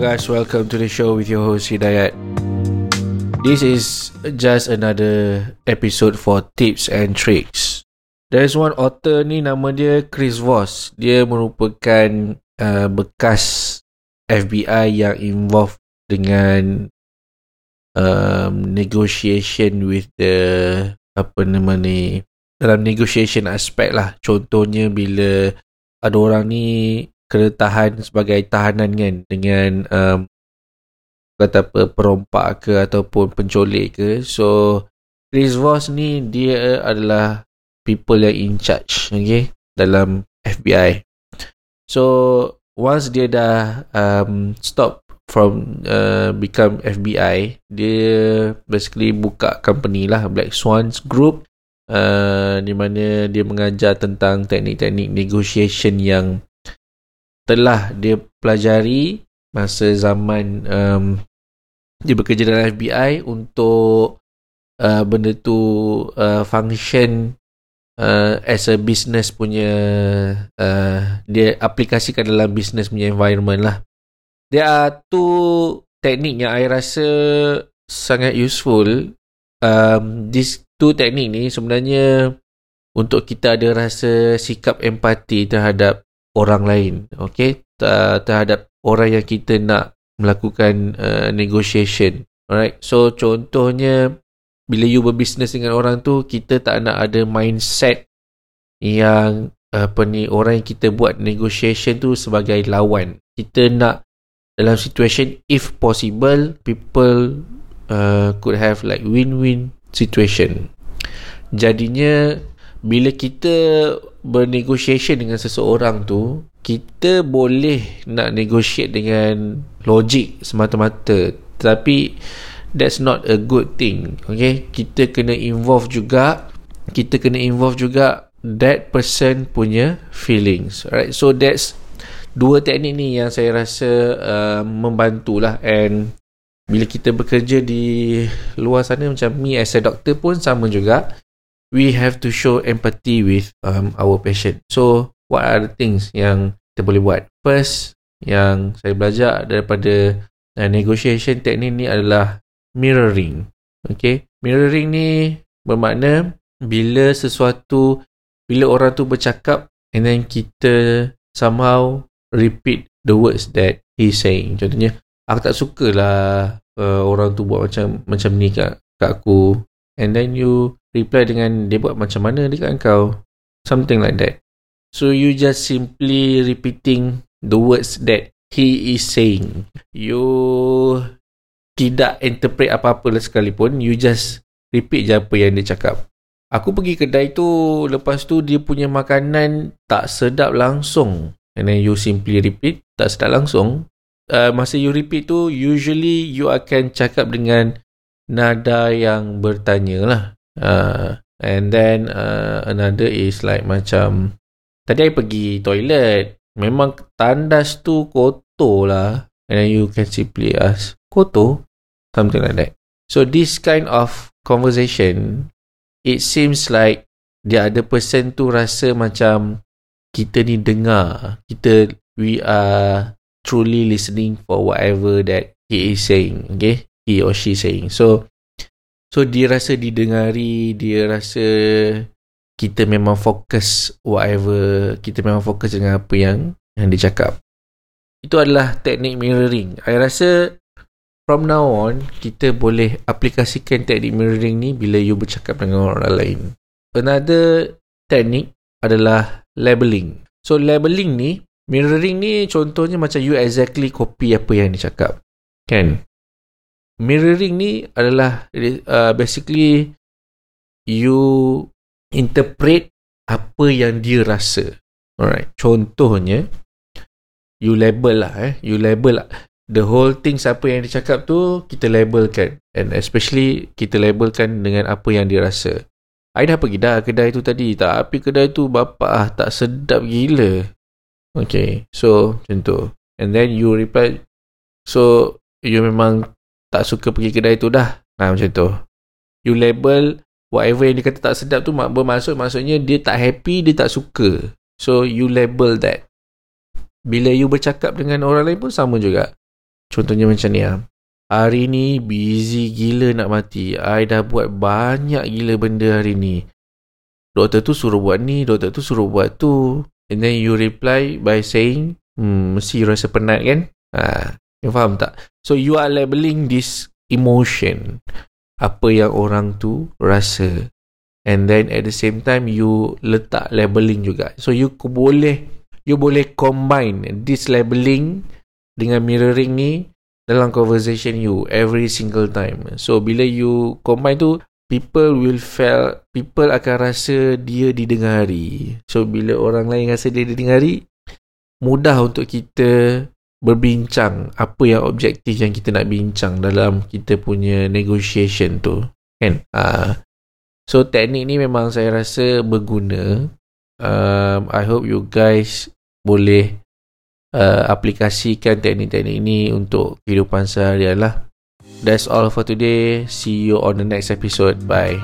guys, welcome to the show with your host Hidayat. This is just another episode for tips and tricks. There's one author ni nama dia Chris Voss. Dia merupakan uh, bekas FBI yang involved dengan um, negotiation with the apa nama ni dalam negotiation aspek lah. Contohnya bila ada orang ni kena tahan sebagai tahanan kan? Dengan um, kata apa perompak ke ataupun penculik ke. So Chris Voss ni dia adalah people yang in charge okay dalam FBI so once dia dah um, stop from uh, become FBI dia basically buka company lah Black Swans Group uh, di mana dia mengajar tentang teknik-teknik negotiation yang telah dia pelajari masa zaman um, dia bekerja dalam FBI untuk uh, benda tu uh, function uh, as a business punya uh, dia aplikasikan dalam business punya environment lah. There are two teknik yang I rasa sangat useful. Um, these two teknik ni sebenarnya untuk kita ada rasa sikap empati terhadap orang lain. Okay terhadap orang yang kita nak melakukan uh, negotiation. Alright? So contohnya bila you berbisnes dengan orang tu kita tak nak ada mindset yang apa ni orang yang kita buat negotiation tu sebagai lawan. Kita nak dalam situation if possible people uh, could have like win-win situation. Jadinya bila kita bernegotiation dengan seseorang tu kita boleh nak negotiate dengan logik semata-mata. Tapi that's not a good thing okay? Kita kena involve juga kita kena involve juga that person punya feelings right so that's dua teknik ni yang saya rasa uh, membantulah. And bila kita bekerja di luar sana macam me as a doctor pun sama juga we have to show empathy with um, our patient. So, what are the things yang kita boleh buat? First, yang saya belajar daripada uh, negotiation teknik ni adalah mirroring. Okay, mirroring ni bermakna bila sesuatu, bila orang tu bercakap and then kita somehow repeat the words that he saying. Contohnya, aku tak sukalah uh, orang tu buat macam macam ni kat, kat aku. And then you reply dengan dia buat macam mana dekat kau something like that. So you just simply repeating the words that he is saying. You tidak interpret apa-apa lah sekalipun you just repeat je apa yang dia cakap. Aku pergi kedai tu lepas tu dia punya makanan tak sedap langsung. And then you simply repeat tak sedap langsung. Uh, masa you repeat tu usually you akan cakap dengan nada yang bertanya lah Uh, and then uh, another is like macam tadi I pergi toilet memang tandas tu kotor lah. And then you can simply ask kotor? Something like that. So this kind of conversation it seems like the other person tu rasa macam kita ni dengar. Kita we are truly listening for whatever that he is saying. Okay? He or she saying. So So dia rasa didengari, dia rasa kita memang fokus whatever, kita memang fokus dengan apa yang yang dia cakap. Itu adalah teknik mirroring. I rasa from now on kita boleh aplikasikan teknik mirroring ni bila you bercakap dengan orang lain. Another teknik adalah labeling. So labeling ni, mirroring ni contohnya macam you exactly copy apa yang dia cakap. Kan? Mirroring ni adalah uh, basically you interpret apa yang dia rasa. Alright. Contohnya you label lah eh. You label lah. The whole thing siapa yang dia cakap tu kita labelkan and especially kita labelkan dengan apa yang dia rasa. I dah pergi dah kedai tu tadi tapi kedai tu bapa ah tak sedap gila. Okay. So macam tu. And then you reply so you memang tak suka pergi kedai tu dah. Nah macam tu. You label whatever yang dia kata tak sedap tu bermaksud maksudnya dia tak happy, dia tak suka. So you label that. Bila you bercakap dengan orang lain pun sama juga. Contohnya macam ni lah. Hari ni busy gila nak mati. I dah buat banyak gila benda hari ni. Doktor tu suruh buat ni, doktor tu suruh buat tu. And then you reply by saying, hmm, mesti rasa penat kan? Ha, you faham tak? So you are labeling this emotion. Apa yang orang tu rasa. And then at the same time, you letak labeling juga. So you boleh, you boleh combine this labeling dengan mirroring ni dalam conversation you every single time. So bila you combine tu people will feel people akan rasa dia didengari. So bila orang lain rasa dia didengari mudah untuk kita berbincang apa yang objektif yang kita nak bincang dalam kita punya negotiation tu kan uh, so teknik ni memang saya rasa berguna um, I hope you guys boleh uh, aplikasikan teknik-teknik ini untuk kehidupan seharian lah. That's all for today. See you on the next episode. Bye.